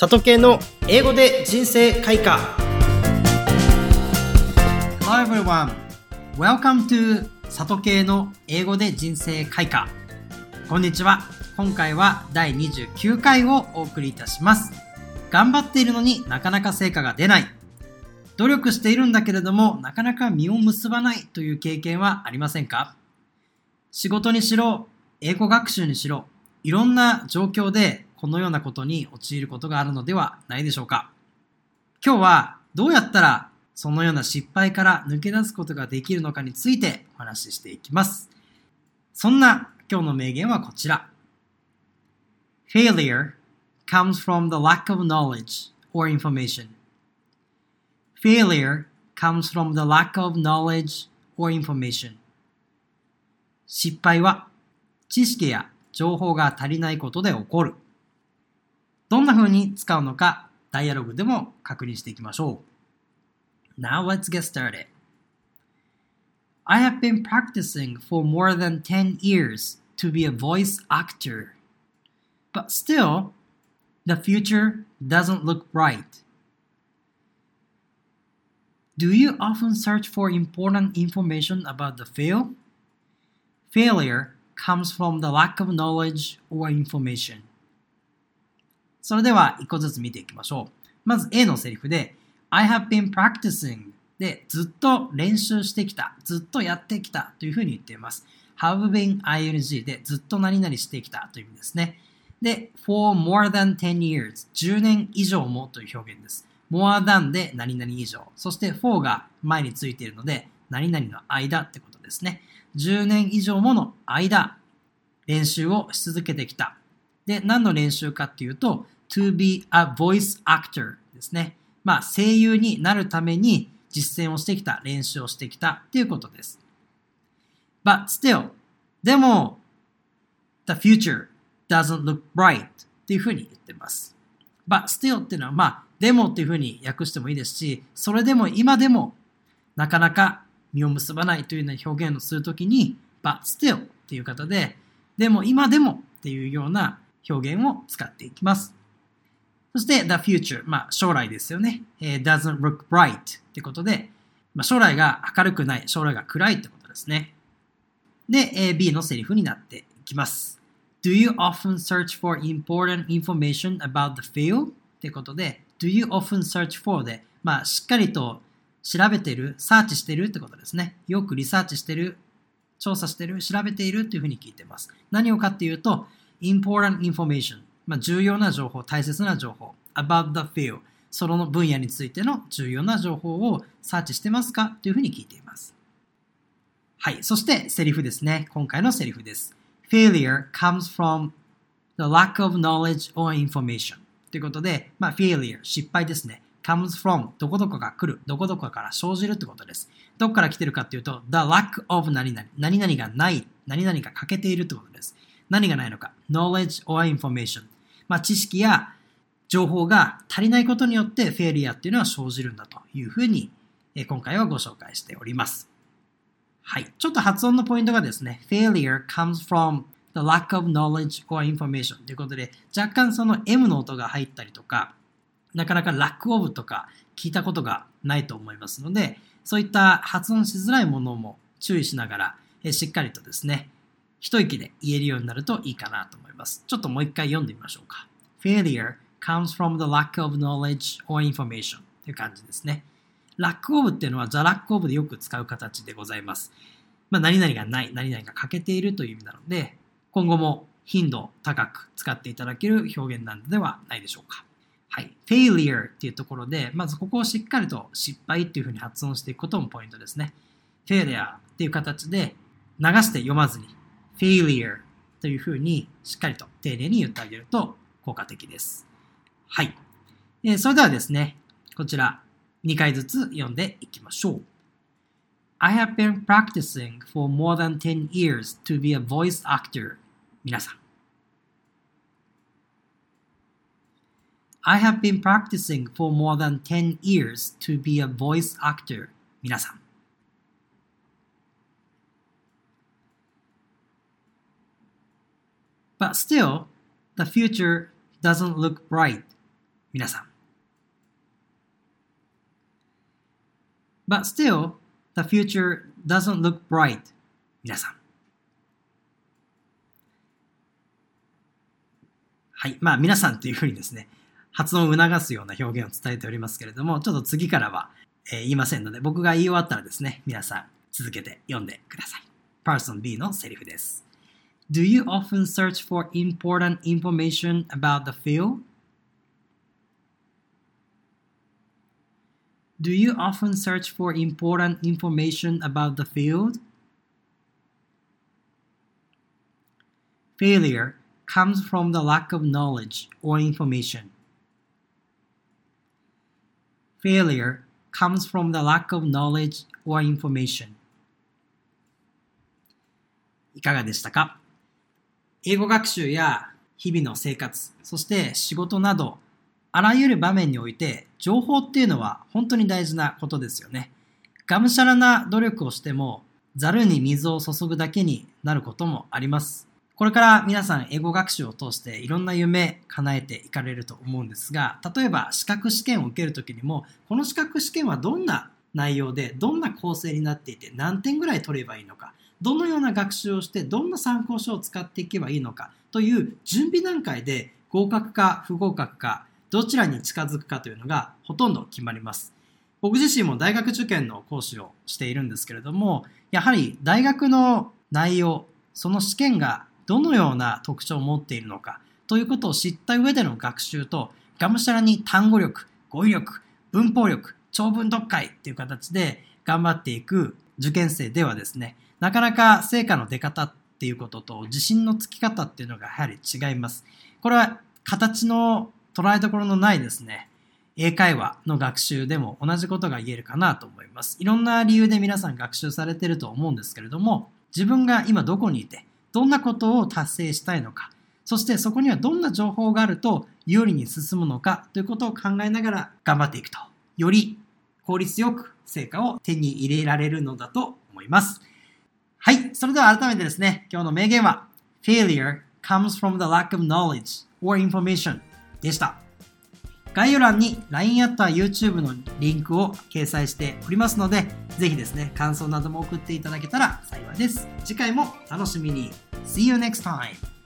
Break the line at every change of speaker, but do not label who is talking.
里系の英語で人生開花。
Hello everyone! Welcome to 里系の英語で人生開花。こんにちは。今回は第29回をお送りいたします。頑張っているのになかなか成果が出ない。努力しているんだけれどもなかなか実を結ばないという経験はありませんか？仕事にしろ英語学習にしろいろんな状況でこのようなことに陥ることがあるのではないでしょうか。今日はどうやったらそのような失敗から抜け出すことができるのかについてお話ししていきます。そんな今日の名言はこちら。Failure comes from the lack of knowledge or information. Failure comes from the lack of knowledge or information. 失敗は知識や情報が足りないことで起こる。どんな風に使うのか、ダイアログでも確認していきましょう。Now let's get started. I have been practicing for more than 10 years to be a voice actor. But still, the future doesn't look bright. Do you often search for important information about the field? Failure comes from the lack of knowledge or information. それでは一個ずつ見ていきましょう。まず A のセリフで I have been practicing でずっと練習してきた、ずっとやってきたというふうに言っています。have been ing でずっと何々してきたという意味ですね。で、for more than 10 years 10年以上もという表現です。more than で何々以上。そして for が前についているので何々の間ってことですね。10年以上もの間、練習をし続けてきた。で、何の練習かっていうと、to be a voice actor ですね。まあ、声優になるために実践をしてきた、練習をしてきたっていうことです。But still, でも、the future doesn't look bright っていうふうに言ってます。But still っていうのは、まあ、でもっていうふうに訳してもいいですし、それでも今でもなかなか実を結ばないというような表現をするときに、but still っていう方で、でも今でもっていうような表現を使っていきます。そして the future、まあ将来ですよね。えー、doesn't look bright ってことで、まあ、将来が明るくない、将来が暗いってことですね。で、えー、B のセリフになっていきます。Do you often search for important information about the field? ってことで、Do you often search for で、まあしっかりと調べてる、サーチしてるってことですね。よくリサーチしてる、調査してる、調べているっていうふうに聞いてます。何をかっていうと、important information まあ、重要な情報、大切な情報、about the field、その分野についての重要な情報をサーチしてますか？というふうに聞いています。はい。そしてセリフですね。今回のセリフです。failure comes from the lack of knowledge or information ということで、まあ、failure、失敗ですね。comes from どこどこが来る、どこどこから生じるってことです。どこから来てるかっていうと、the lack of 何々、何々がない、何々が欠けているってことです。何がないのか、knowledge or information。まあ、知識や情報が足りないことによってフェリアっていうのは生じるんだというふうに、え今回はご紹介しております。はい。ちょっと発音のポイントがですね、failure comes from the lack of knowledge or information ということで、若干その M の音が入ったりとか、なかなか lack of とか聞いたことがないと思いますので、そういった発音しづらいものも注意しながら、しっかりとですね、一息で言えるようになるといいかなと思います。ちょっともう一回読んでみましょうか。Failure comes from the lack of knowledge or information という感じですね。lack of っていうのは the lack of でよく使う形でございます。まあ、何々がない、何々が欠けているという意味なので、今後も頻度高く使っていただける表現なのではないでしょうか。はい。failure っていうところで、まずここをしっかりと失敗っていうふうに発音していくこともポイントですね。failure っていう形で流して読まずに failure というふうにしっかりと丁寧に言ってあげると効果的です。はい。えー、それではですね、こちら2回ずつ読んでいきましょう。I have been practicing for more than 10 years to be a voice actor. 皆さん。I have been practicing for more than 10 years to be a voice actor. 皆さん。But still, the future doesn't look bright. 皆さん。But still, the future doesn't look bright. 皆さん。はい。まあ、皆さんというふうにですね、発音を促すような表現を伝えておりますけれども、ちょっと次からは、えー言いませんので、僕が言い終わったらですね、皆さん続けて読んでください。Person B のセリフです。Do you often search for important information about the field? Do you often search for important information about the field? Failure comes from the lack of knowledge or information. Failure comes from the lack of knowledge or information. いかがでしたか 英語学習や日々の生活、そして仕事など、あらゆる場面において情報っていうのは本当に大事なことですよね。がむしゃらな努力をしても、ざるに水を注ぐだけになることもあります。これから皆さん英語学習を通していろんな夢叶えていかれると思うんですが、例えば資格試験を受けるときにも、この資格試験はどんな内容で、どんな構成になっていて、何点ぐらい取ればいいのか、どのような学習をして、どんな参考書を使っていけばいいのかという準備段階で合格か不合格か、どちらに近づくかというのがほとんど決まります。僕自身も大学受験の講師をしているんですけれども、やはり大学の内容、その試験がどのような特徴を持っているのかということを知った上での学習と、がむしゃらに単語力、語彙力、文法力、長文読解っていう形で頑張っていく受験生ではですね、なかなか成果の出方っていうことと自信のつき方っていうのがやはり違います。これは形の捉えどころのないですね、英会話の学習でも同じことが言えるかなと思います。いろんな理由で皆さん学習されていると思うんですけれども、自分が今どこにいて、どんなことを達成したいのか、そしてそこにはどんな情報があると有利に進むのかということを考えながら頑張っていくと、より効率よく成果を手に入れられるのだと思います。はい。それでは改めてですね、今日の名言は、Failure comes from the lack of knowledge or information でした。概要欄に LINE アットは YouTube のリンクを掲載しておりますので、ぜひですね、感想なども送っていただけたら幸いです。次回も楽しみに。See you next time!